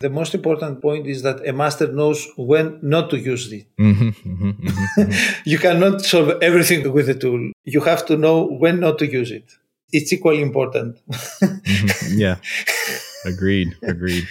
The most important point is that a master knows when not to use it. Mm-hmm, mm-hmm, mm-hmm, you cannot solve everything with the tool. You have to know when not to use it. It's equally important. Mm-hmm. yeah. Agreed. Agreed.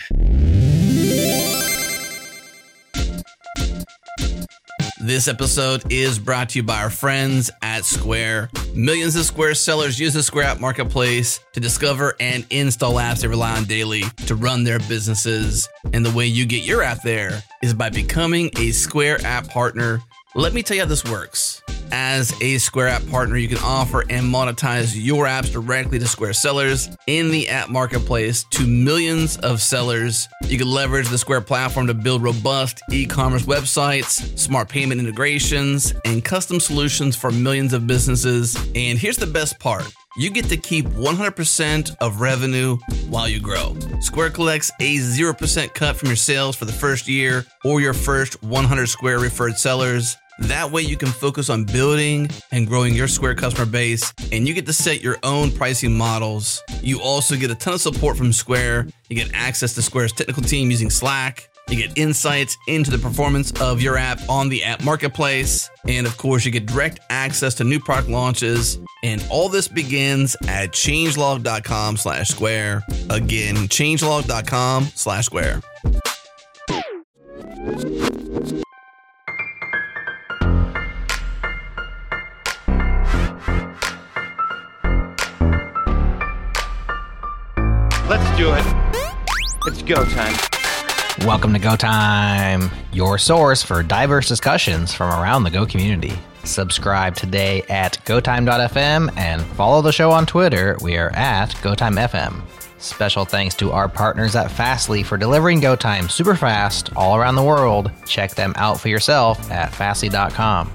This episode is brought to you by our friends at Square. Millions of Square sellers use the Square App Marketplace to discover and install apps they rely on daily to run their businesses. And the way you get your app there is by becoming a Square App partner. Let me tell you how this works. As a Square App partner, you can offer and monetize your apps directly to Square sellers in the app marketplace to millions of sellers. You can leverage the Square platform to build robust e commerce websites, smart payment integrations, and custom solutions for millions of businesses. And here's the best part you get to keep 100% of revenue while you grow. Square collects a 0% cut from your sales for the first year or your first 100 Square referred sellers. That way you can focus on building and growing your Square customer base and you get to set your own pricing models. You also get a ton of support from Square. You get access to Square's technical team using Slack. You get insights into the performance of your app on the app marketplace. And of course, you get direct access to new product launches. And all this begins at changelog.com slash square. Again, changelog.com slash square. Do it. It's go time. Welcome to Go Time, your source for diverse discussions from around the Go community. Subscribe today at gotime.fm and follow the show on Twitter. We are at GoTimeFM. Special thanks to our partners at Fastly for delivering Go Time super fast all around the world. Check them out for yourself at fastly.com.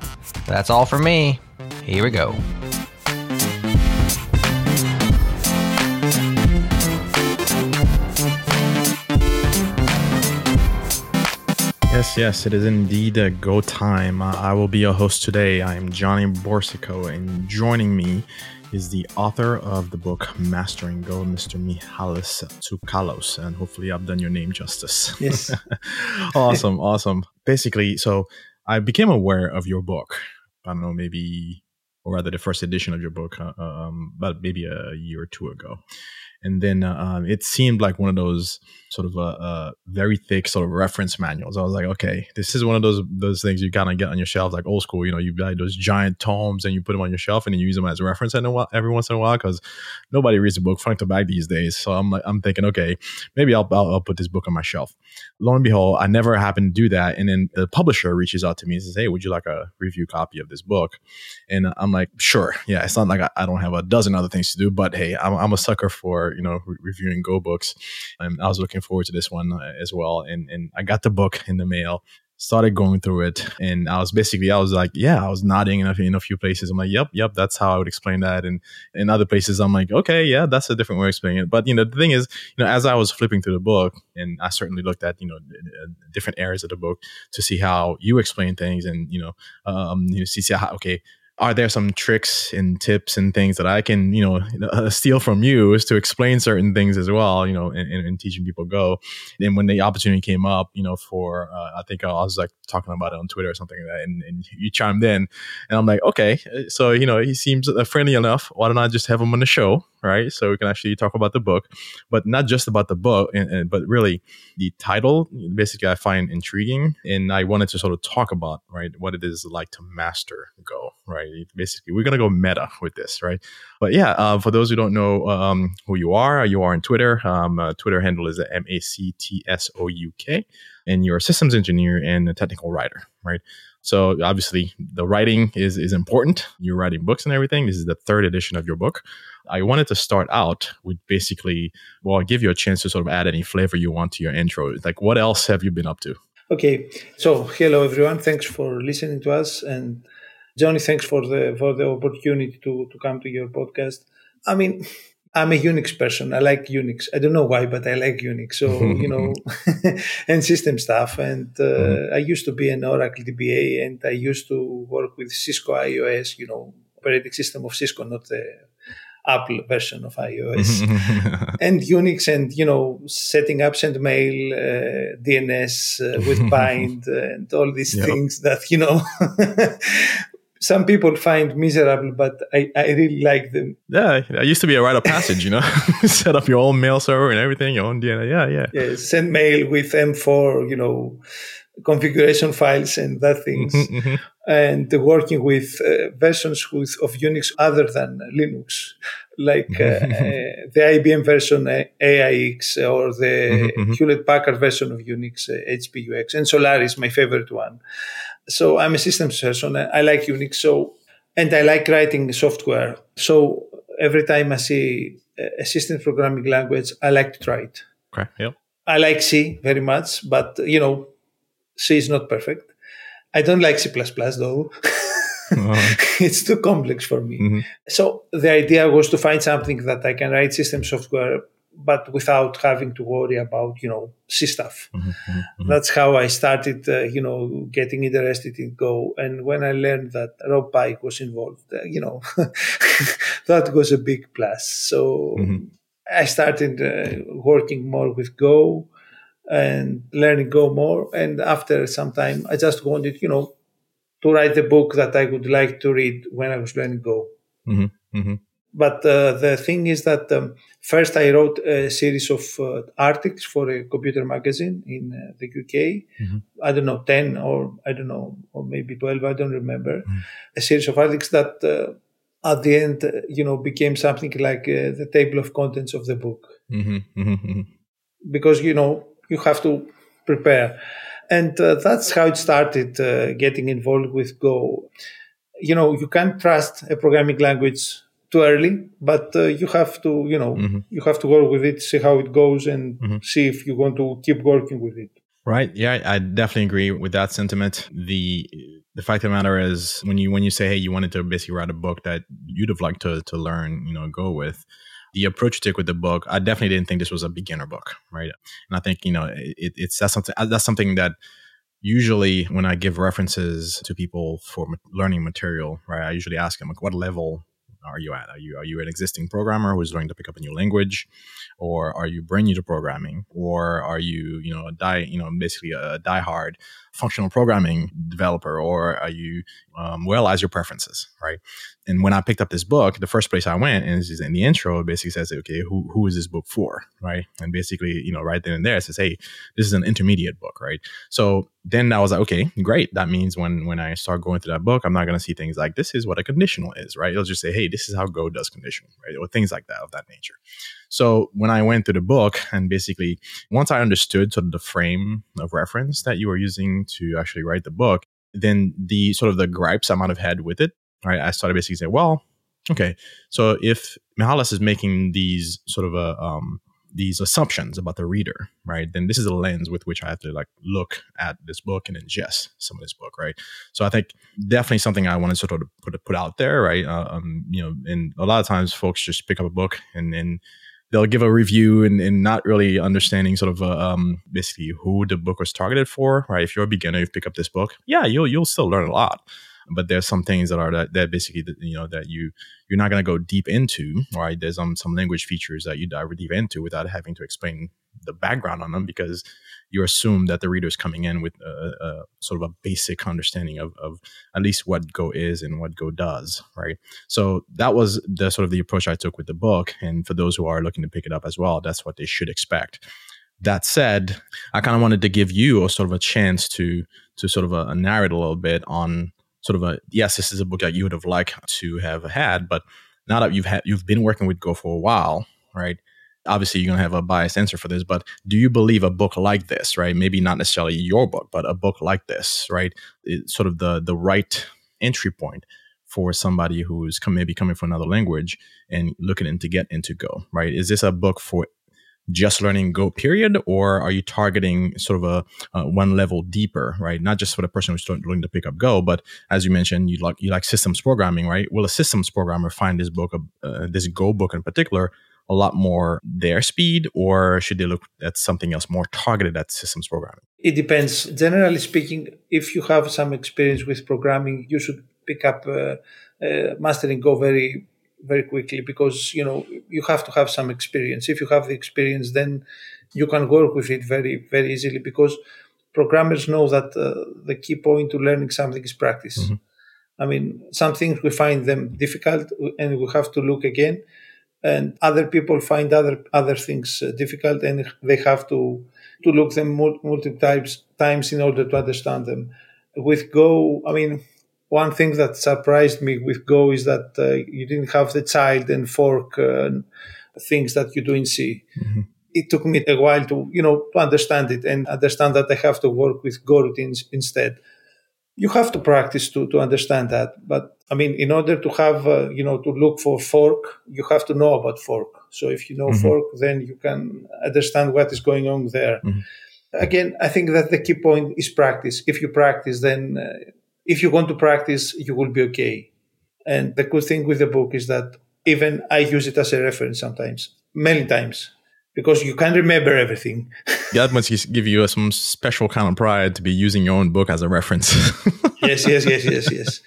That's all for me. Here we go. Yes, yes, it is indeed a go time. Uh, I will be your host today. I am Johnny Boursiquot, and joining me is the author of the book Mastering Go, Mr. Mihalis Tsoukalos. And hopefully, I've done your name justice. Yes. awesome, awesome. Basically, so I became aware of your book. I don't know, maybe, or rather, the first edition of your book, uh, um, but maybe a year or two ago and then uh, um, it seemed like one of those sort of a, uh, uh, very thick sort of reference manuals. I was like, okay, this is one of those those things you kind of get on your shelf, like old school. You know, you buy those giant tomes and you put them on your shelf and you use them as a reference every once in a while because nobody reads a book front to back these days. So I'm like, I'm thinking, okay, maybe I'll, I'll, I'll put this book on my shelf. Lo and behold, I never happened to do that, and then the publisher reaches out to me and says, hey, would you like a review copy of this book? And I'm like, sure, yeah. It's not like I, I don't have a dozen other things to do, but hey, I'm, I'm a sucker for you know re- reviewing Go books. And I was looking forward to this one uh, as well. And and I got the book in the mail started going through it and i was basically i was like yeah i was nodding in a, in a few places i'm like yep yep that's how i would explain that and in other places i'm like okay yeah that's a different way of explaining it but you know the thing is you know as i was flipping through the book and i certainly looked at you know different areas of the book to see how you explain things and you know um you know see, see how okay are there some tricks and tips and things that I can, you know, uh, steal from you is to explain certain things as well, you know, and, teaching people go. And when the opportunity came up, you know, for, uh, I think I was like talking about it on Twitter or something like that, and, and, you chimed in, and I'm like, okay, so, you know, he seems uh, friendly enough. Why don't I just have him on the show? Right? So we can actually talk about the book, but not just about the book, and, and, but really the title. Basically, I find intriguing, and I wanted to sort of talk about right what it is like to master Go. Right, basically, we're gonna go meta with this, right? But yeah, uh, for those who don't know um, who you are, you are on Twitter. Um, uh, Twitter handle is M A C T S O U K, and you're a systems engineer and a technical writer, right? So obviously, the writing is is important. You're writing books and everything. This is the third edition of your book. I wanted to start out with basically, well, I'll give you a chance to sort of add any flavor you want to your intro. Like, what else have you been up to? Okay, so hello everyone. Thanks for listening to us, and Johnny, thanks for the for the opportunity to to come to your podcast. I mean. I'm a Unix person. I like Unix. I don't know why, but I like Unix. So, you know, and system stuff. And uh, mm-hmm. I used to be an Oracle DBA and I used to work with Cisco IOS, you know, operating system of Cisco, not the Apple version of iOS, and Unix, and you know, setting up SendMail, uh, DNS uh, with Bind, and all these yep. things that you know. Some people find miserable, but I, I really like them. Yeah, I used to be a rite of passage, you know, set up your own mail server and everything, your own DNS. Yeah, yeah. Yeah, send mail with M4, you know, configuration files and that things, mm-hmm, mm-hmm. and working with uh, versions with, of Unix other than Linux, like uh, uh, the IBM version uh, AIX or the mm-hmm, mm-hmm, Hewlett Packard version of Unix, HPUX, uh, and Solaris, my favorite one. So I'm a systems person. I like Unix. So and I like writing software. So every time I see a system programming language, I like to try it. Okay. Yep. I like C very much, but you know, C is not perfect. I don't like C though. uh-huh. it's too complex for me. Mm-hmm. So the idea was to find something that I can write system software, but without having to worry about, you know, C stuff. Mm-hmm. Mm-hmm. That's how I started, uh, you know, getting interested in Go. And when I learned that Rob Pike was involved, uh, you know, that was a big plus. So mm-hmm. I started uh, working more with Go and learning Go more. And after some time, I just wanted, you know, to write the book that I would like to read when I was learning Go. Mm-hmm. Mm-hmm. But uh, the thing is that um, first I wrote a series of uh, articles for a computer magazine in uh, the UK. Mm-hmm. I don't know, 10 or I don't know, or maybe 12, I don't remember. Mm-hmm. A series of articles that uh, at the end, uh, you know, became something like uh, the table of contents of the book. Mm-hmm. Mm-hmm. Because, you know, you have to prepare. And uh, that's how it started uh, getting involved with Go. You know, you can't trust a programming language too early, but uh, you have to, you know, mm-hmm. you have to work with it, see how it goes, and mm-hmm. see if you want to keep working with it. Right. Yeah, I definitely agree with that sentiment. The the fact of the matter is, when you when you say, hey, you wanted to basically write a book that you'd have liked to to learn, you know, go with the approach you took with the book, I definitely didn't think this was a beginner book, right? And I think you know it, it's that's something that's something that usually when I give references to people for learning material, right, I usually ask them like, what level are you at? Are you are you an existing programmer who's learning to pick up a new language, or are you brand new to programming, or are you you know a die you know basically a diehard functional programming developer, or are you um, well as your preferences, right? And when I picked up this book, the first place I went is in the intro. It basically says, okay, who who is this book for, right? And basically, you know, right then and there, it says, hey, this is an intermediate book, right? So then I was like, okay, great. That means when when I start going through that book, I'm not going to see things like this is what a conditional is, right? It'll just say, hey, this is how Go does conditional, right? Or things like that of that nature. So when I went through the book and basically once I understood sort of the frame of reference that you were using to actually write the book, then the sort of the gripes I might have had with it, right? I started basically saying, well, okay, so if Mihalis is making these sort of a um, these assumptions about the reader, right? Then this is a lens with which I have to like look at this book and ingest some of this book, right? So I think definitely something I want to sort of put put out there, right? Uh, um, you know, and a lot of times folks just pick up a book and and they'll give a review and, and not really understanding sort of uh, um, basically who the book was targeted for, right? If you're a beginner, you pick up this book, yeah, you'll you'll still learn a lot but there's some things that are that, that basically you know that you you're not going to go deep into right there's um, some language features that you dive deep into without having to explain the background on them because you assume that the reader is coming in with a, a sort of a basic understanding of, of at least what go is and what go does right so that was the sort of the approach i took with the book and for those who are looking to pick it up as well that's what they should expect that said i kind of wanted to give you a sort of a chance to to sort of a, a narrate a little bit on sort of a yes, this is a book that you would have liked to have had, but now that you've had you've been working with Go for a while, right? Obviously, you're gonna have a biased answer for this, but do you believe a book like this, right? Maybe not necessarily your book, but a book like this, right? It's sort of the the right entry point for somebody who's come, maybe coming from another language and looking to get into Go, right? Is this a book for just learning Go period, or are you targeting sort of a, one level deeper, right? Not just for the person who's looking to pick up Go, but as you mentioned, you like you like systems programming, right? Will a systems programmer find this book, uh, this Go book in particular, a lot more their speed, or should they look at something else more targeted at systems programming? It depends. Generally speaking, if you have some experience with programming, you should pick up uh, uh, mastering Go very very quickly because you know you have to have some experience. If you have the experience, then you can work with it very very easily because programmers know that uh, the key point to learning something is practice. Mm-hmm. I mean, some things we find them difficult and we have to look again, and other people find other other things uh, difficult and they have to to look them multiple times times in order to understand them. With Go, I mean, one thing that surprised me with Go is that uh, you didn't have the child and fork uh, things that you do in C. Mm-hmm. It took me a while to, you know, to understand it and understand that I have to work with Go routines instead. You have to practice to, to understand that. But I mean, in order to have, uh, you know, to look for fork, you have to know about fork. So if you know Mhm. fork, then you can understand what is going on there. Mhm. Again, I think that the key point is practice. If you practice, then uh, if you want to practice, you will be okay. And the good thing with the book is that even I use it as a reference sometimes, many times, because you can't remember everything. That must give you some special kind of pride to be using your own book as a reference. yes, yes, yes, yes, yes.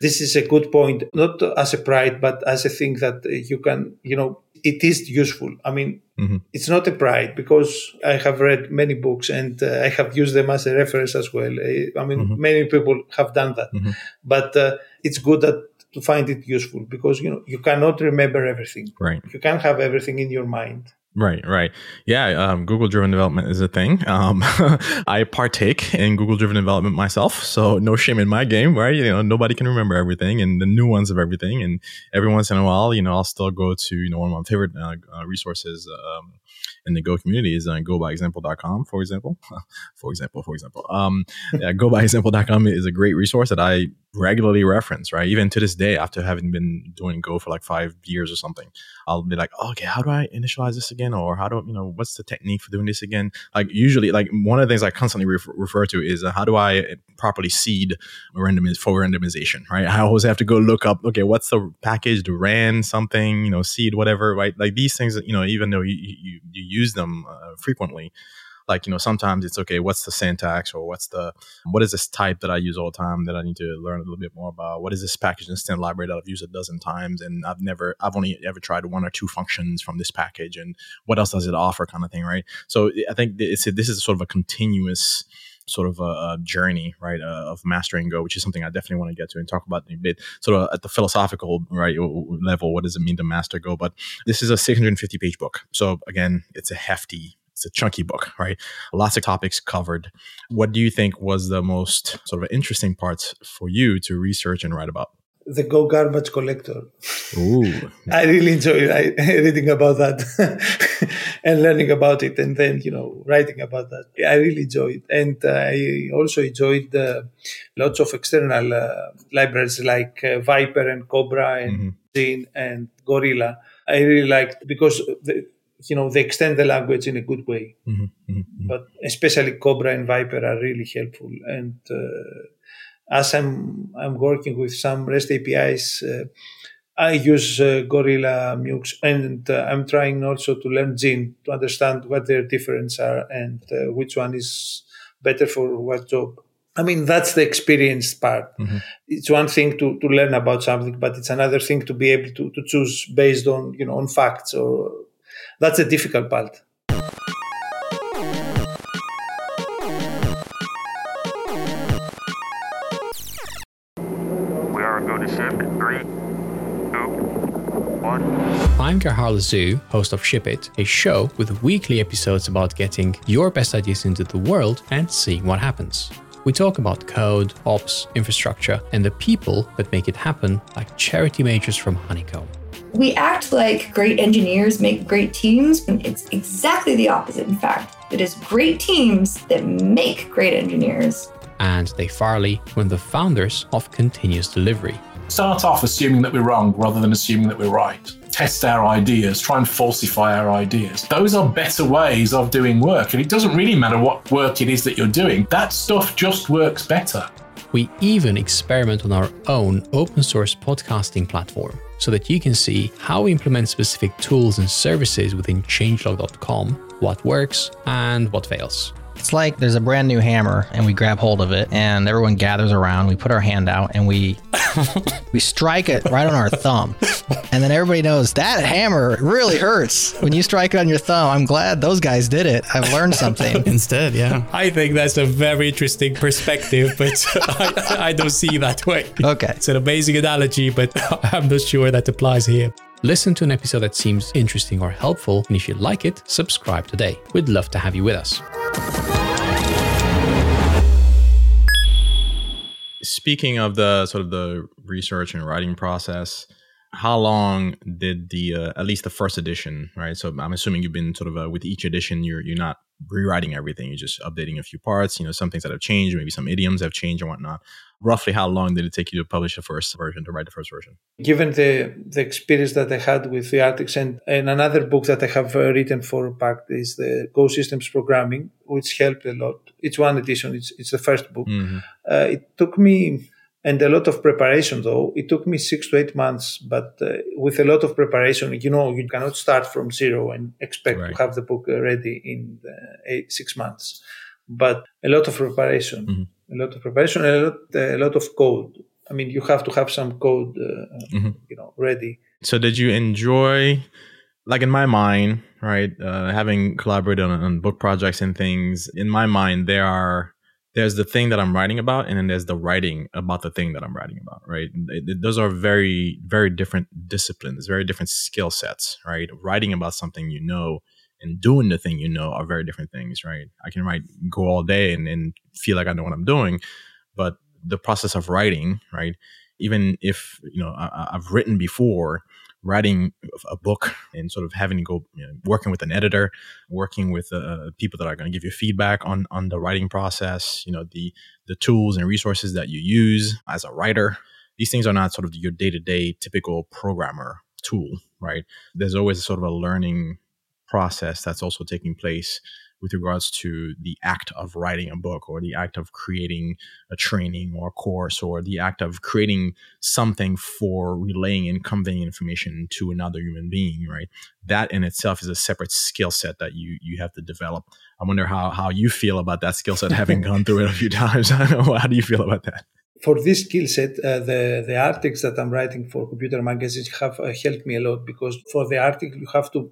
This is a good point, not as a pride, but as a thing that you can, you know, it is useful. I mean, Mhm. it's not a pride because I have read many books and uh, I have used them as a reference as well. I mean, Mhm. many people have done that, Mhm. but uh, it's good that to find it useful because you know you cannot remember everything. right. You can't have everything in your mind. Right, right. Yeah, um, Google driven development is a thing. Um, I partake in Google driven development myself, so no shame in my game, right? You know, nobody can remember everything and the nuance of everything. And every once in a while, you know, I'll still go to, you know, one of my favorite uh, uh, resources um, in the Go community is on gobyexample.com, for example. for example, for example. Um, yeah, gobyexample.com is a great resource that I regularly reference, right? Even to this day, after having been doing Go for like five years or something. I'll be like, oh, okay, how do I initialize this again? Or how do, you know, what's the technique for doing this again? Like usually, like one of the things I constantly refer, refer to is uh, how do I properly seed randomiz- for randomization, right? I always have to go look up, okay, what's the package, the ran something, you know, seed, whatever, right? Like these things you know, even though you, you, you use them uh, frequently, like you know sometimes it's okay what's the syntax or what's the what is this type that i use all the time that i need to learn a little bit more about? What is this package instant library that i've used a dozen times and i've never i've only ever tried one or two functions from this package and what else does it offer kind of thing right? So i think it's this is sort of a continuous sort of a, a journey, right, uh, of mastering Go, which is something I definitely want to get to and talk about in a bit. Sort of at the philosophical right level, what does it mean to master Go? But this is a 650 page book, so again, it's a hefty it's a chunky book, right? Lots of topics covered. What do you think was the most sort of interesting parts for you to research and write about? The Go garbage collector. Ooh, I really enjoy reading about that and learning about it, and then you know writing about that. I really enjoy it, and uh, I also enjoyed uh, lots of external uh, libraries like uh, Viper and Cobra and Mhm. And Gorilla. I really liked because the, you know they extend the language in a good way Mhm, mhm, mhm. but especially Cobra and Viper are really helpful. And uh, as I'm I'm working with some REST APIs, uh, I use uh, Gorilla Mux, and uh, I'm trying also to learn Zine to understand what their difference are and uh, which one is better for what job. I mean, that's the experienced part. Mhm. It's one thing to, to learn about something, but it's another thing to be able to, to choose based on, you know, on facts or that's a difficult part. I'm Gerhard Lazu, host of Ship It, a show with weekly episodes about getting your best ideas into the world and seeing what happens. We talk about code, ops, infrastructure, and the people that make it happen, like charity majors from Honeycomb. We act like great engineers make great teams, and it's exactly the opposite, in fact. It is great teams that make great engineers. And Dave Farley, one of the founders of Continuous Delivery. start off assuming that we're wrong rather than assuming that we're right. Test our ideas, try and falsify our ideas. Those are better ways of doing work. And it doesn't really matter what work it is that you're doing, that stuff just works better. We even experiment on our own open source podcasting platform so that you can see how we implement specific tools and services within changelog.com, what works and what fails. It's like there's a brand new hammer and we grab hold of it and everyone gathers around. We put our hand out and we we strike it right on our thumb. And then everybody knows that hammer really hurts when you strike it on your thumb. I'm glad those guys did it. I've learned something. Instead, yeah. I think that's a very interesting perspective, but I, I don't see that way. Okay. It's an amazing analogy, but I'm not sure that applies here. Listen to an episode that seems interesting or helpful, and if you like it, subscribe today. We'd love to have you with us. Speaking of the sort of the research and writing process, how long did the uh, at least the first edition, right? So I'm assuming you've been sort of uh, with each edition, you're you're not rewriting everything, you're just updating a few parts. You know, some things that have changed, maybe some idioms have changed and whatnot. Roughly, how long did it take you to publish the first version, to write the first version? Given the the experience that I had with the Arctics and, and another book that I have uh, written for Packt is the Go Systems Programming, which helped a lot. It's one edition. It's it's the first book. Mhm. Uh, it took me and a lot of preparation though it took me six to eight months but uh, with a lot of preparation you know you cannot start from zero and expect Right. to have the book ready in uh, eight, six months but a lot of preparation Mhm. a lot of preparation a lot, a lot of code i mean you have to have some code uh, Mhm. you know ready So did you enjoy, like in my mind, right? Uh, having collaborated on, on book projects and things, in my mind, there are there's the thing that I'm writing about, and then there's the writing about the thing that I'm writing about, right? It- it- those are very very different disciplines, very different skill sets, right? Writing about something you know and doing the thing you know are very different things, right? I can write go all day and, and feel like I know what I'm doing, but the process of writing, right? Even if you know I, I've written before, writing a book and sort of having to go you know, working with an editor working with uh, people that are going to give you feedback on on the writing process you know the the tools and resources that you use as a writer. These things are not sort of your day-to-day typical programmer tool right? There's always sort of a learning process that's also taking place with regards to the act of writing a book or the act of creating a training or a course or the act of creating something for relaying and conveying information to another human being right? That in itself is a separate skill set that you you have to develop. I wonder how how you feel about that skill set having gone through it a few times. How do you feel about that? For this skill set, uh, the the articles that I'm writing for computer magazines have uh, helped me a lot because for the article you have to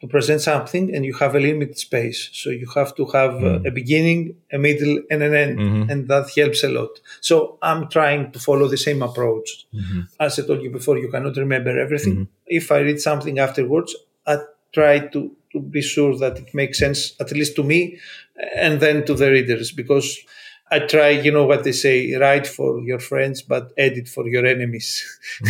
to present something and you have a limited space, so you have to have uh, a beginning, a middle, and an end, Mhm. and that helps a lot. So I'm trying to follow the same approach. As I told you before, you cannot remember everything. If I read something afterwards, I try to to be sure that it makes sense, at least to me, and then to the readers because. I try, you know what they say, write for your friends, but edit for your enemies.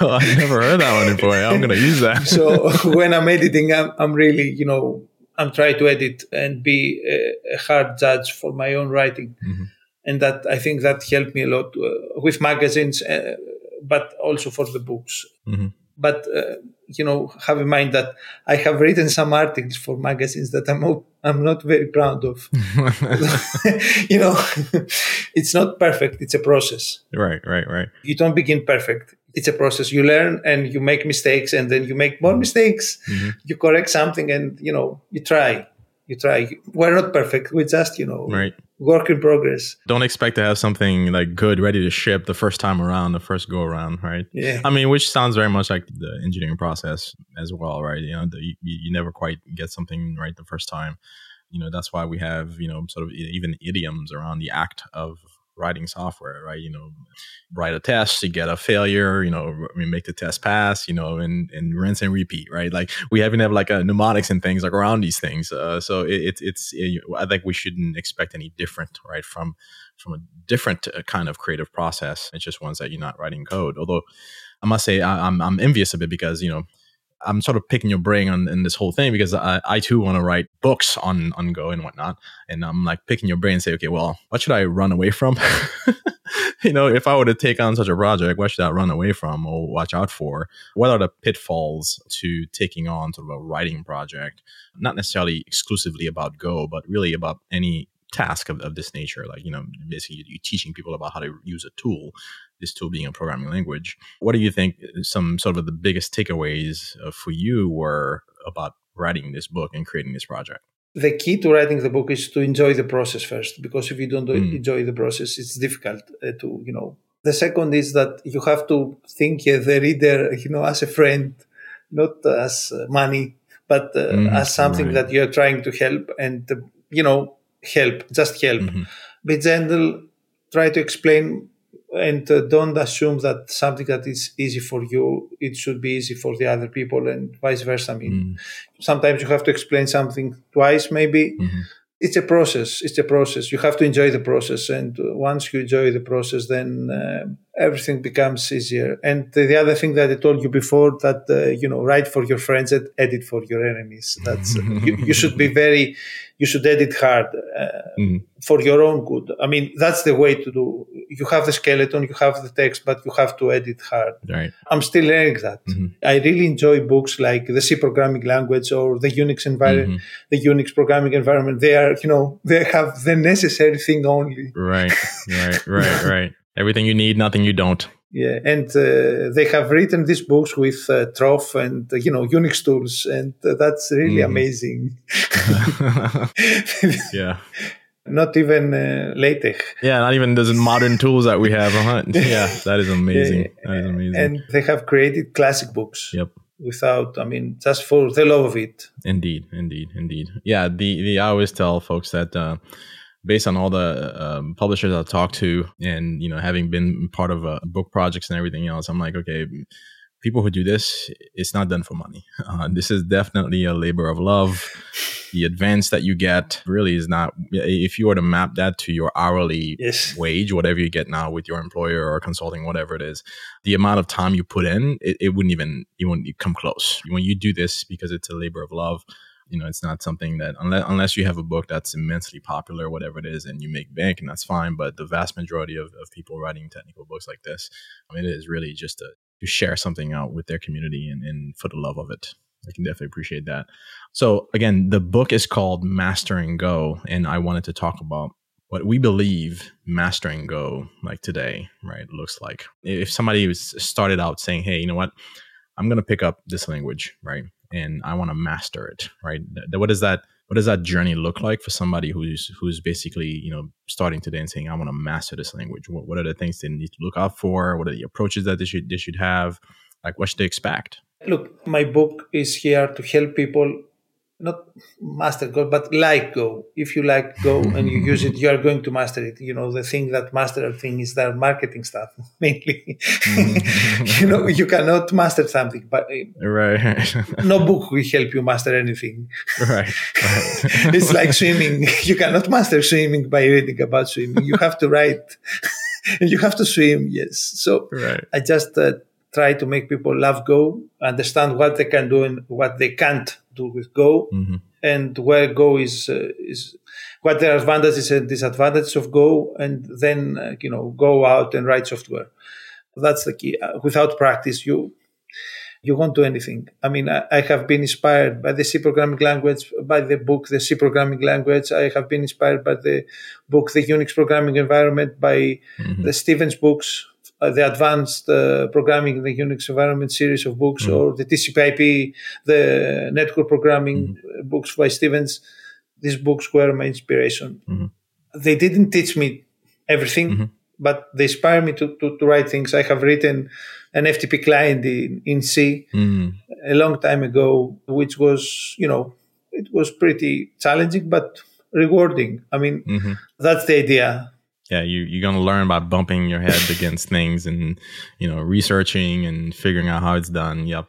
oh, i've never heard that one before i'm gonna use that so when I'm editing, I'm, I'm really, you know, I'm trying to edit and be a, a hard judge for my own writing. Mhm. And that I think that helped me a lot uh, with magazines, uh, but also for the books. Mhm. But, uh, you know, have in mind that I have written some articles for magazines that I'm, I'm not very proud of. you know, it's not perfect. It's a process. right right right You don't begin perfect. It's a process. You learn and you make mistakes and then you make more mistakes. Mhm. You correct something and, you know, you try. You try. We're not perfect. We're just, you know, right work in progress. don't expect to have something like good ready to ship the first time around the first go around right Yeah. I mean, which sounds very much like the engineering process as well, right? You know, the, you, you never quite get something right the first time. You know, that's why we have, you know, sort of even idioms around the act of writing software, right? You know, write a test, you get a failure, you know, mean, make the test pass, you know, and, and rinse and repeat, right? Like we even have like a mnemonics and things like around these things. Uh, so it, it, it's, it, I think we shouldn't expect any different, right? From, from a different uh, kind of creative process. It's just ones that you're not writing code. Although I must say I, I'm I'm envious of it because you know I'm sort of picking your brain on in this whole thing because I, I too want to write books on on Go and whatnot, and I'm like picking your brain and say, okay, well, what should I run away from? you know, if I were to take on such a project, what should I run away from or watch out for? What are the pitfalls to taking on sort of a writing project? Not necessarily exclusively about Go, but really about any task of, of this nature like you know basically you're teaching people about how to use a tool this tool being a programming language what do you think some sort of the biggest takeaways uh, for you were about writing this book and creating this project the key to writing the book is to enjoy the process first, because if you don't Mm. enjoy the process, it's difficult uh, to, you know. The second is that you have to think uh, the reader, you know, as a friend, not as uh, money, but uh, Mhm, as something right. that you're trying to help and, uh, you know, help, just help. Mhm. Be gentle, try to explain and uh, don't assume that something that is easy for you, it should be easy for the other people and vice versa. I mean, Mm. sometimes you have to explain something twice, maybe. Mhm. It's a process. It's a process. You have to enjoy the process. And uh, once you enjoy the process, then uh, everything becomes easier. And the, the other thing that I told you before that, uh, you know, write for your friends and edit for your enemies. That's, you, you should be very, you should edit hard. Uh, Mhm. for your own good. I mean, that's the way to do. You have the skeleton, you have the text, but you have to edit hard. Right. I'm still learning that. Mhm. I really enjoy books like the C programming language or the Unix environment, Mhm. the Unix programming environment. They are, you know, they have the necessary thing only. Right. Right. Right. Right. Everything you need, nothing you don't. Yeah, and uh, they have written these books with uh, Troff and uh, you know Unix tools, and uh, that's really Mhm. amazing. yeah. Not even uh, LaTeX. Yeah. Not even those modern tools that we have. huh Yeah. That is amazing. That is amazing. And they have created classic books. Yep. without i mean just for the love of it Indeed, indeed, indeed. Yeah, the the I always tell folks that uh, based on all the um, publishers I've talked to, and you know, having been part of uh, book projects and everything else, I'm like, okay, people who do this, it's not done for money. Uh, this is definitely a labor of love. The advance that you get really is not. If you were to map that to your hourly yes wage, whatever you get now with your employer or consulting, whatever it is, the amount of time you put in, it, it wouldn't even you wouldn't come close. When you do this because it's a labor of love, you know, it's not something that unless unless you have a book that's immensely popular, whatever it is, and you make bank, and that's fine. But the vast majority of, of people writing technical books like this, I mean, it is really just to, to share something out with their community and, and for the love of it. I can definitely appreciate that. So again, the book is called Mastering Go, and I wanted to talk about what we believe mastering Go like today, right, looks like. If somebody was started out saying, "Hey, you know what? I'm going to pick up this language, right, and I want to master it, right? What does that what does that journey look like for somebody who's who's basically you know starting today and saying, "I want to master this language"? What, what are the things they need to look out for? What are the approaches that they should they should have? Like, what should they expect? look my book is here to help people not master go but like go. If you like go and you use it you are going to master it. You know the thing that master a thing is their marketing stuff mainly. You know you cannot master something but uh, Right, no book will help you master anything. Right, right. it's like swimming. You cannot master swimming by reading about swimming. You have to write. And you have to swim yes. So right. I just uh, try to make people love Go, understand what they can do and what they can't do with Go, Mhm. and where Go is uh, is what the advantages and disadvantages of Go, and then uh, you know go out and write software. That's the key. Uh, without practice, you you won't do anything. I mean, I, I have been inspired by the C programming language, by the book, the C programming language. I have been inspired by the book, the Unix programming environment, by Mhm. the Stevens books, uh, the advanced uh, programming in the Unix environment series of books, Mhm. or the TCP/IP, the network programming Mm-hmm. uh, books by Stevens. These books were my inspiration. Mhm. They didn't teach me everything, Mhm. but they inspired me to, to, to write things. I have written an FTP client in, in C Mhm. a long time ago, which was, you know, it was pretty challenging but rewarding. I mean, Mhm. that's the idea. Yeah you you're gonna learn by bumping your head against things and you know researching and figuring out how it's done. Yep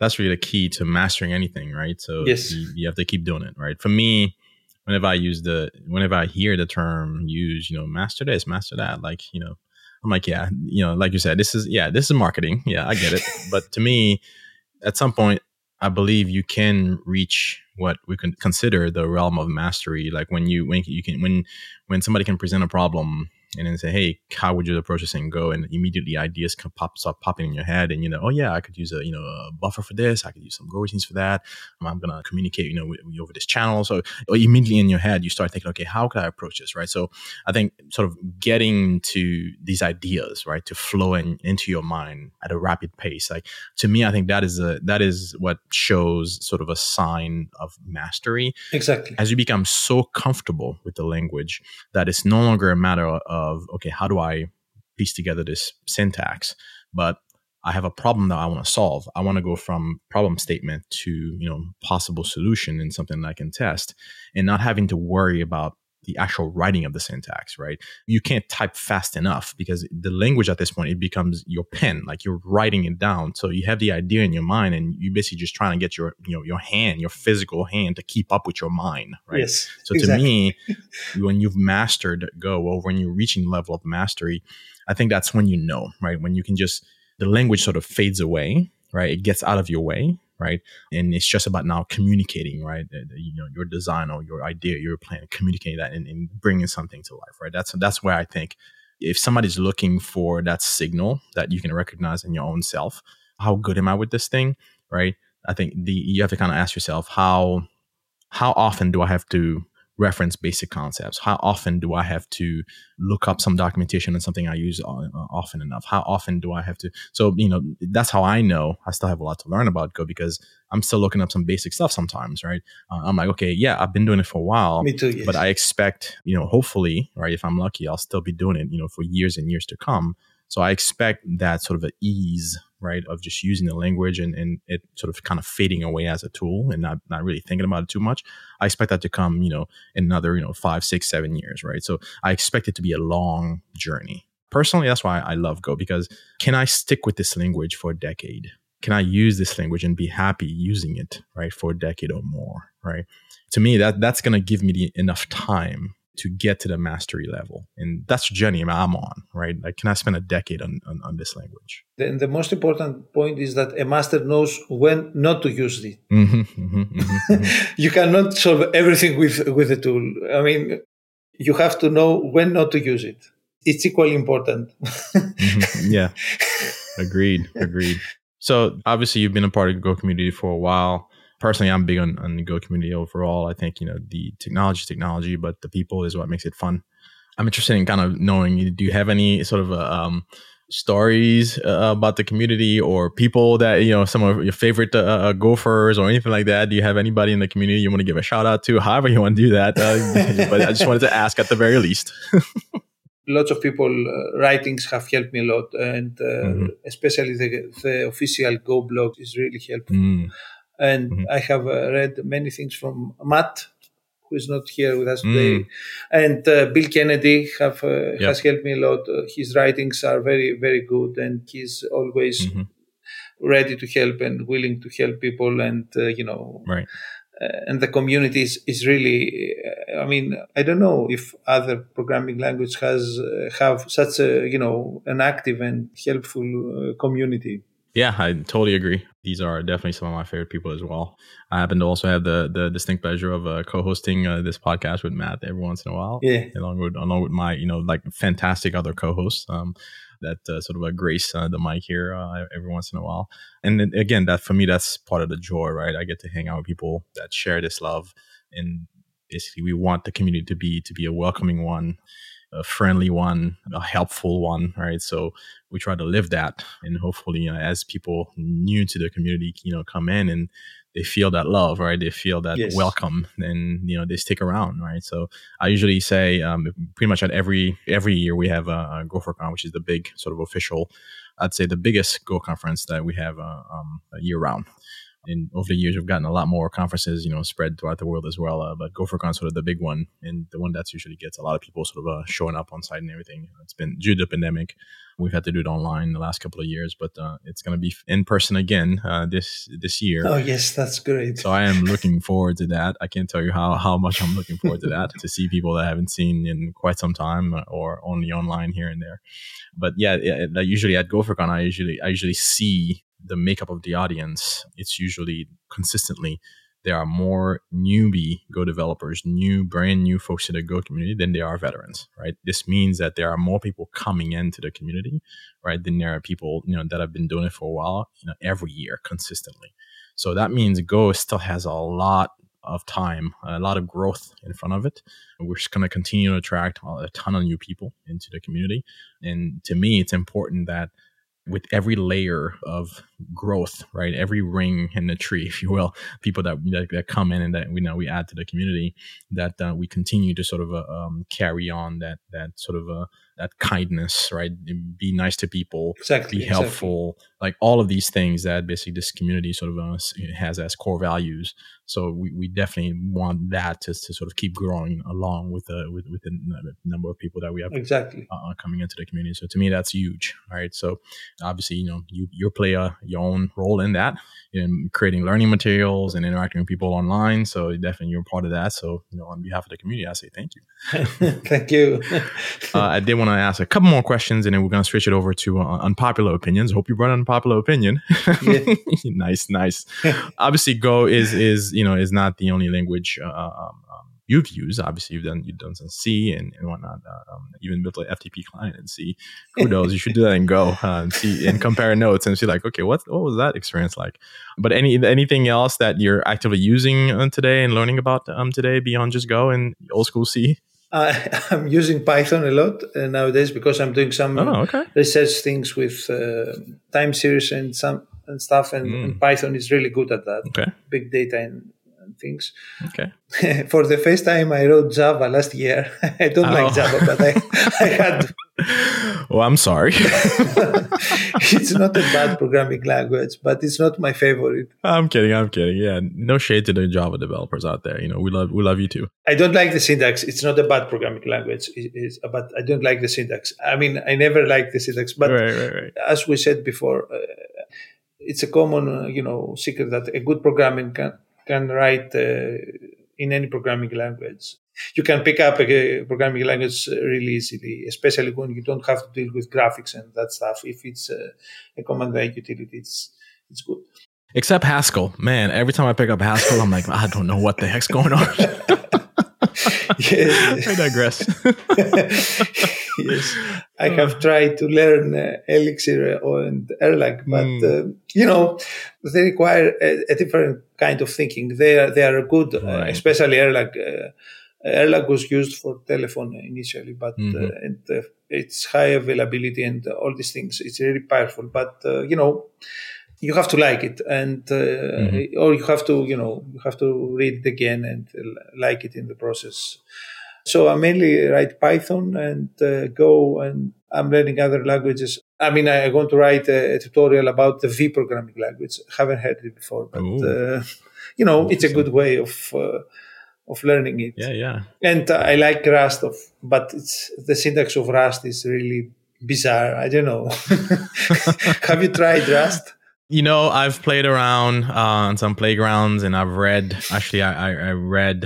that's really the key to mastering anything right? So Yes. you, you have to keep doing it right? For me whenever i use the whenever i hear the term use, you know master this master that like you know i'm like yeah you know like you said this is yeah this is marketing. Yeah i get it. But to me at some point i believe you can reach what we can consider the realm of mastery. Like when you when you can when when somebody can present a problem and then say, hey, how would you approach this and go? And immediately ideas can pop start popping in your head, and you know, oh yeah, I could use a you know a buffer for this. I could use some Go routines for that. I'm gonna communicate, you know, with, over this channel. So uh, immediately in your head, you start thinking, okay, how could I approach this, right? So I think sort of getting to these ideas, right, to flow in, into your mind at a rapid pace. Like to me, I think that is a that is what shows sort of a sign of mastery. Exactly. As you become so comfortable with the language that it's no longer a matter uh, of okay, how do I piece together this syntax, but I have a problem that I want to solve. I want to go from problem statement to you know possible solution and something that I can test, and not having to worry about the actual writing of the syntax, right? You can't type fast enough because the language at this point it becomes your pen, like you're writing it down. So you have the idea in your mind, and you basically just trying to get your you know your hand, your physical hand, to keep up with your mind, right? Yes. So exactly. to me, when you've mastered Go, or when you're reaching level of mastery, I think that's when you know, right? When you can just the language sort of fades away, right? It gets out of your way, right? And it's just about now communicating, right? You know, your design or your idea, your plan, communicating that and, and, bringing something to life, right? That's that's where I think if somebody's looking for that signal that you can recognize in your own self, how good am I with this thing, right? I think the you have to kind of ask yourself how how often do I have to reference basic concepts? How often do I have to look up some documentation on something I use uh, often enough? How often do I have to? So, you know, that's how I know I still have a lot to learn about Go because I'm still looking up some basic stuff sometimes, right? Uh, I'm like, okay, yeah, I've been doing it for a while. Me too. Yes. But I expect, you know, hopefully, right, if I'm lucky, I'll still be doing it, you know, for years and years to come. So I expect that sort of an ease, right, of just using the language and, and it sort of kind of fading away as a tool and not, not really thinking about it too much. I expect that to come, you know, in another, you know, five, six, seven years, right? So I expect it to be a long journey. Personally, that's why I love Go because can I stick with this language for a decade? Can I use this language and be happy using it, right, for a decade or more, right? To me, that that's going to give me the, enough time to get to the mastery level. And that's the journey I'm on, right? Like, can I spend a decade on, on, on this language? Then the most important point is that a master knows when not to use it. Mm-hmm, mm-hmm, mm-hmm, you cannot solve everything with, with a tool. I mean, you have to know when not to use it. It's equally important. yeah. Agreed. Agreed. So obviously you've been a part of the Go community for a while personally, I'm big on, on the Go community overall. I think, you know, the technology is technology, but the people is what makes it fun. I'm interested in kind of knowing, do you have any sort of, uh, um, stories uh, about the community or people that you know some of your favorite uh, uh, gophers or anything like that do you have anybody in the community you want to give a shout out to however you want to do that uh, but i just wanted to ask at the very least lots of people uh, writings have helped me a lot and uh, mm-hmm. especially the, the official go blog is really helpful mm. And mm-hmm. I have uh, read many things from Matt, who is not here with us mm. today, and uh, Bill Kennedy have uh, yep. has helped me a lot. Uh, his writings are very very good, and he's always mm-hmm. ready to help and willing to help people. And uh, you know, right. Uh, and the community is, is really i mean i don't know if other programming language has have such a you know an active and helpful community yeah, I totally agree. These are definitely some of my favorite people as well. I happen to also have the the distinct pleasure of uh, co-hosting uh, this podcast with Matt every once in a while. Yeah, along with along with my you know like fantastic other co-hosts. Um, that uh, sort of a grace uh, the mic here uh, every once in a while. And then, again, that for me, that's part of the joy, right? I get to hang out with people that share this love, and basically, we want the community to be to be a welcoming one a friendly one, a helpful one, right? So we try to live that, and hopefully, you know, as people new to the community, you know, come in and they feel that love, right? They feel that yes. welcome, and you know, they stick around, right? So I usually say, um, pretty much at every every year we have a, a GopherCon, which is the big sort of official, I'd say the biggest Go conference that we have uh, um, year round and over the years we've gotten a lot more conferences you know spread throughout the world as well uh, but gophercon sort of the big one and the one that's usually gets a lot of people sort of uh, showing up on site and everything. It's been due to the pandemic we've had to do it online the last couple of years but uh, it's going to be in person again uh, this this year. Oh yes that's great. So i am looking forward to that. I can't tell you how how much i'm looking forward to that to see people that i haven't seen in quite some time uh, or only online here and there. But yeah, yeah usually at gophercon i usually i usually see the makeup of the audience, it's usually consistently there are more newbie Go developers, new brand new folks to the Go community than there are veterans, right? This means that there are more people coming into the community, right, than there are people you know that have been doing it for a while, you know, every year consistently. So that means Go still has a lot of time, a lot of growth in front of it. We're just going to continue to attract a ton of new people into the community. And to me, it's important that with every layer of growth, right? Every ring in the tree, if you will, people that that, that come in and that we know we add to the community, that uh, we continue to sort of uh, um, carry on that that sort of uh, that kindness, right? Be nice to people, exactly, be helpful, exactly. like all of these things that basically this community sort of uh, has as core values. So we, we definitely want that to, to sort of keep growing along with the with, with the number of people that we have exactly uh, coming into the community. So to me, that's huge. All right. So obviously, you know, you you play a, your own role in that in creating learning materials and interacting with people online. So definitely you're part of that. So you know, on behalf of the community, I say thank you. thank you. uh, I did want to ask a couple more questions, and then we're going to switch it over to uh, unpopular opinions. Hope you brought an unpopular opinion. nice, nice. Obviously, Go is is you know is not the only language uh, um, um, you've used. Obviously, you've done you've done some C and, and whatnot. Uh, um, even built an FTP client in C. Kudos, you should do that and Go uh, and see and compare notes and see like, okay, what what was that experience like? But any anything else that you're actively using uh, today and learning about um, today beyond just Go and old school C? Uh, I'm using Python a lot uh, nowadays because I'm doing some oh, okay. research things with uh, time series and some and stuff, and, mm. and, Python is really good at that. Okay. Big data and, and things. Okay. For the first time, I wrote Java last year. I don't oh. like Java, but I, I had. Oh, I'm sorry. it's not a bad programming language, but it's not my favorite. I'm kidding. I'm kidding. Yeah, no shade to the Java developers out there. You know, we love we love you too. I don't like the syntax. It's not a bad programming language. It's, but I don't like the syntax. I mean, I never liked the syntax. But right, right, right. as we said before, uh, it's a common, uh, you know, secret that a good programming can can write uh, in any programming language. You can pick up a programming language really easily, especially when you don't have to deal with graphics and that stuff. If it's a, a command line utility, it's it's good. Except Haskell, man. Every time I pick up Haskell, I'm like, I don't know what the heck's going on. yes. I digress. yes, I have tried to learn uh, Elixir and Erlang, but mm. uh, you know they require a, a, different kind of thinking. They are they are good, uh, right. uh, especially Erlang. Erlang was used for telephone initially, but mm-hmm. and, uh, it's high availability and all these things. It's really powerful, but you know you have to like it and uh, mm-hmm. or you have to you know you have to read it again and like it in the process so i mainly write python and uh, go and i'm learning other languages i mean i, want to write a, a, tutorial about the v programming language haven't heard it before but uh, you know it's a good way of uh, of learning it. Yeah yeah. And i like rust of but it's the syntax of rust is really bizarre. I don't know. Have you tried rust you know, I've played around uh, on some playgrounds, and I've read. Actually, I, I read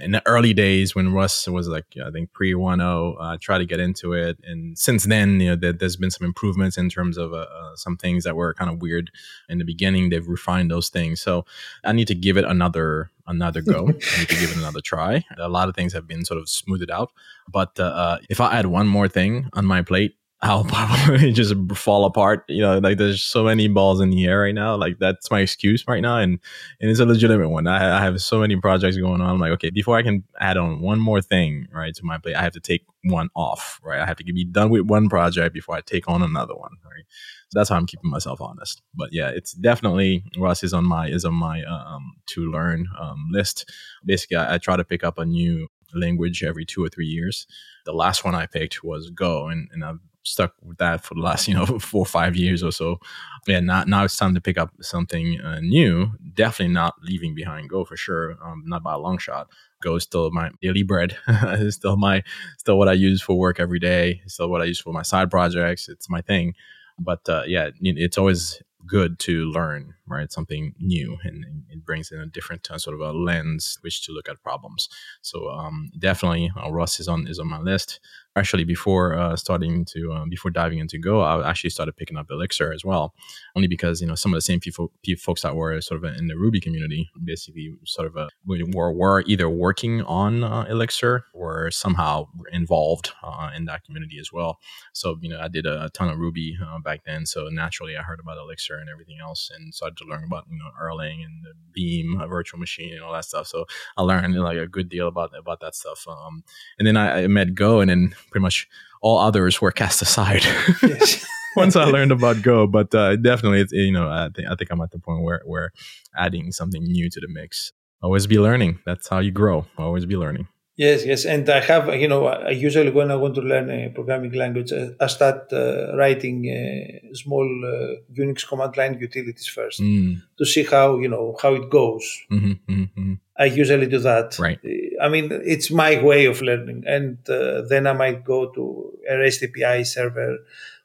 in the early days when Rust was like I think pre 1.0. I uh, tried to get into it, and since then, you know, there, has been some improvements in terms of uh, uh, some things that were kind of weird in the beginning. They've refined those things, so I need to give it another another go. I need to give it another try. A lot of things have been sort of smoothed out, but uh, uh if I add one more thing on my plate, I'll probably just fall apart. You know, like there's so many balls in the air right now. Like that's my excuse right now, and and it's a legitimate one. I, I have so many projects going on. I'm like, okay, before I can add on one more thing, right, to my plate, I have to take one off. Right, I have to be done with one project before I take on another one. Right, so that's how I'm keeping myself honest. But yeah, it's definitely Rust is on my is on my um, to learn um, list. Basically, I, I try to pick up a new language every two or three years. The last one I picked was Go, and, and I've stuck with that for the last you know four or five years or so. Yeah, now now it's time to pick up something uh, new. Definitely not leaving behind Go for sure. Um, not by a long shot. Go is still my daily bread. it's still my still what I use for work every day. It's still what I use for my side projects. It's my thing. But uh, yeah, it's always good to learn right something new and, it brings in a different uh, sort of a lens which to look at problems so um, definitely uh, rust is on is on my list actually before uh, starting to um, before diving into Go, I actually started picking up Elixir as well, only because you know some of the same people, folks that were sort of in the Ruby community, basically sort of a, were were either working on uh, Elixir or somehow involved uh, in that community as well. So you know, I did a, ton of Ruby uh, back then, so naturally I heard about Elixir and everything else, and started to learn about you know Erlang and the Beam, a virtual machine, and all that stuff. So I learned like a good deal about about that stuff. Um, and then I, I met Go, and then pretty much all others were cast aside. Once I learned about Go, but uh, definitely, it's, you know, I think I think I'm at the point where where adding something new to the mix. Always be learning. That's how you grow. Always be learning. Yes, yes, and I have you know I usually when I want to learn a programming language, I start uh, writing uh, small uh, Unix command line utilities first mm. to see how you know how it goes. Mm-hmm, mm-hmm. I usually do that. Right. I mean, it's my way of learning, and uh, then I might go to a REST API server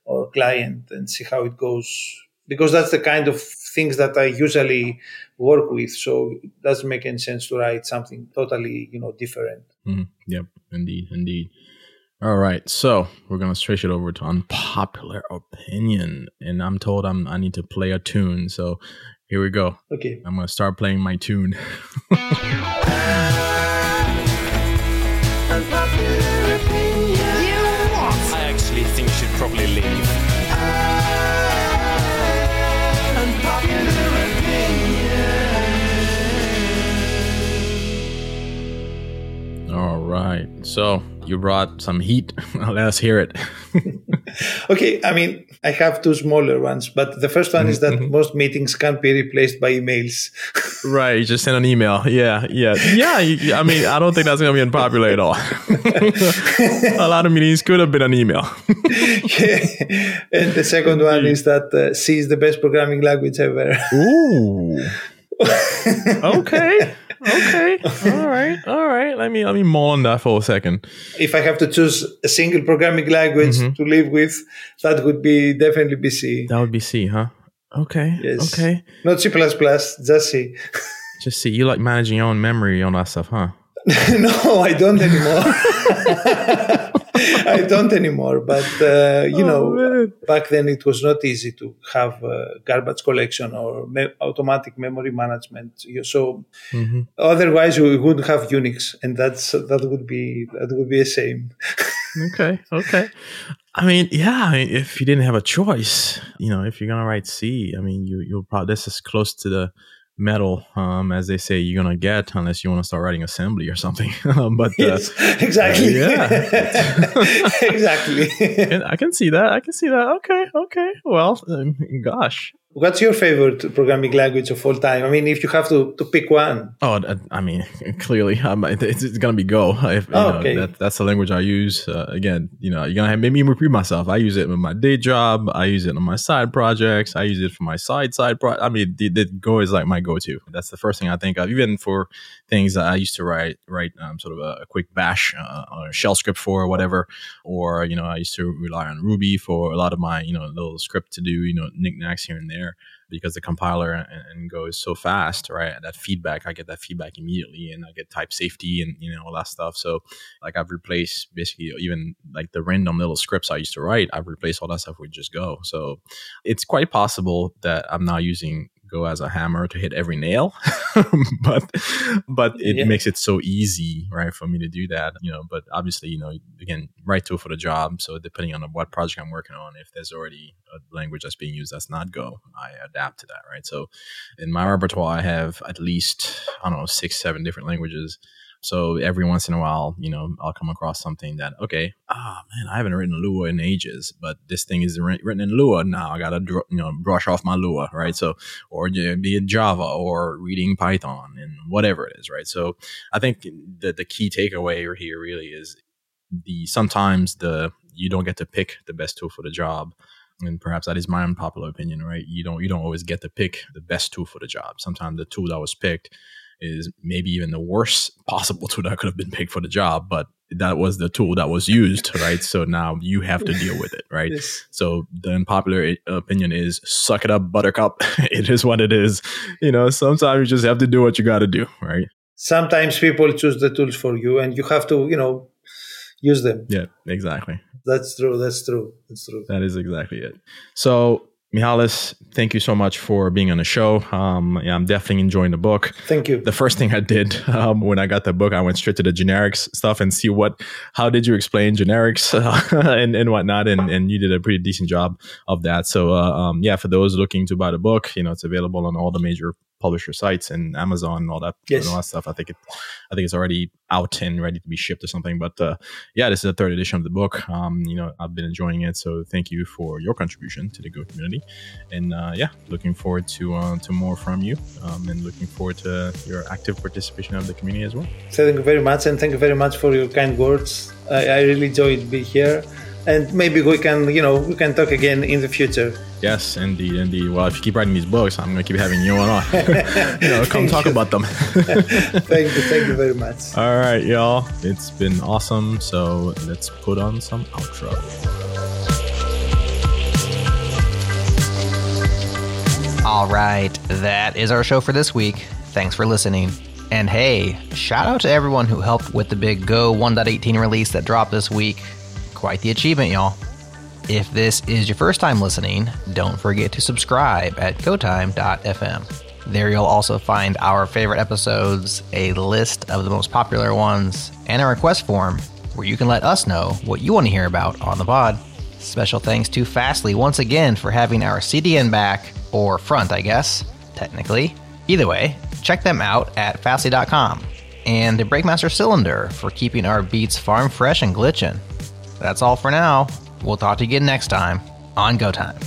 or client and see how it goes because that's the kind of things that I usually work with. So it doesn't make any sense to write something totally, you know, different. Mm-hmm. Yep, indeed, indeed. All right, so we're gonna switch it over to unpopular opinion, and I'm told I'm I need to play a tune. So here we go. Okay, I'm gonna start playing my tune. right. So you brought some heat. Let's hear it. okay. I mean, I have two smaller ones, but the first one is that mm-hmm. most meetings can't be replaced by emails. right. You just send an email. Yeah. Yeah. Yeah. You, I mean, I don't think that's going to be unpopular at all. a lot of meetings could have been an email. yeah. And the second one is that uh, C is the best programming language ever. Ooh. okay okay. All right. All right. Let me let me mull on that for a second. If I have to choose a single programming language mm-hmm. to live with, that would be definitely be C. That would be C, huh? Okay. Yes. Okay. Not C plus plus, just C. just C. You like managing your own memory on that stuff, huh? no, I don't anymore. I don't anymore. But uh, you oh, know, man. back then it was not easy to have garbage collection or me- automatic memory management. So mm-hmm. otherwise, we would have Unix, and that's that would be that would be a shame. okay. Okay. I mean, yeah. I mean, if you didn't have a choice, you know, if you're gonna write C, I mean, you you'll probably this is close to the metal, um, as they say, you're gonna get unless you want to start writing assembly or something. but uh, yes, exactly, uh, yeah, exactly. And I can see that. I can see that. Okay, okay. Well, um, gosh, What's your favorite programming language of all time? I mean, if you have to, to pick one. Oh, I mean, clearly, um, it's, it's going to be Go. If, oh, know, okay. That, that's the language I use. Uh, again, you know, you're going to have maybe repeat myself. I use it in my day job. I use it on my side projects. I use it for my side side pro. I mean, the, the Go is like my go to. That's the first thing I think of. Even for things that I used to write, write um, sort of a, a quick bash uh, or shell script for or whatever. Or, you know, I used to rely on Ruby for a lot of my, you know, little script to do, you know, knickknacks here and there because the compiler and, and, Go is so fast, right? That feedback, I get that feedback immediately, and I get type safety and you know all that stuff. So like I've replaced basically even like the random little scripts I used to write, I've replaced all that stuff with just Go. So it's quite possible that I'm now using go as a hammer to hit every nail. But but it yeah. makes it so easy right for me to do that you know but obviously you know again right tool for the job. So depending on what project i'm working on if there's already a language that's being used that's not go i adapt to that right? So in my repertoire i have at least i don't know six seven different languages so every once in a while, you know, I'll come across something that, okay, ah, oh, man, I haven't written Lua in ages, but this thing is written in Lua now. I got to, you know, brush off my Lua, right? So, or be it Java or reading Python and whatever it is, right? So I think the, the key takeaway here really is the, sometimes the, you don't get to pick the best tool for the job and perhaps that is my unpopular opinion right you don't you don't always get to pick the best tool for the job sometimes the tool that was picked is maybe even the worst possible tool that could have been picked for the job, but that was the tool that was used, right? So now you have to deal with it, right? yes. So the unpopular opinion is suck it up, buttercup. it is what it is. You know, sometimes you just have to do what you got to do, right? Sometimes people choose the tools for you and you have to, you know, use them. Yeah, exactly. That's true. That's true. That's true. That is exactly it. So, Mihalis, thank you so much for being on the show. Um, yeah, I'm definitely enjoying the book. Thank you. The first thing I did um, when I got the book, I went straight to the generics stuff and see what, how did you explain generics uh, and, and whatnot, and, and you did a pretty decent job of that. So, uh, um, yeah, for those looking to buy the book, you know, it's available on all the major publisher sites and Amazon and all that, Yes. all that stuff. I think it, I think it's already out and ready to be shipped or something. But uh, yeah, this is the third edition of the book. Um, you know, I've been enjoying it, so thank you for your contribution to the Go community. And uh, yeah, looking forward to uh, to more from you, um, and looking forward to your active participation of the community as well. So thank you very much, and thank you very much for your kind words. I, I really enjoyed being here, and maybe we can, you know, we can talk again in the future. Yes, indeed, indeed. Well, if you keep writing these books, I'm gonna keep having you on. you know, come talk you. about them. thank you, thank you very much. All right, y'all. It's been awesome. So let's put on some outro. All right, that is our show for this week. Thanks for listening. And hey, shout out to everyone who helped with the big Go 1.18 release that dropped this week. Quite the achievement, y'all. If this is your first time listening, don't forget to subscribe at gotime.fm. There you'll also find our favorite episodes, a list of the most popular ones, and a request form where you can let us know what you want to hear about on the pod. Special thanks to Fastly once again for having our CDN back, or front, I guess, technically. Either way, check them out at fastly.com. And the Breakmaster Cylinder for keeping our beats farm fresh and glitching. That's all for now. We'll talk to you again next time on Go Time.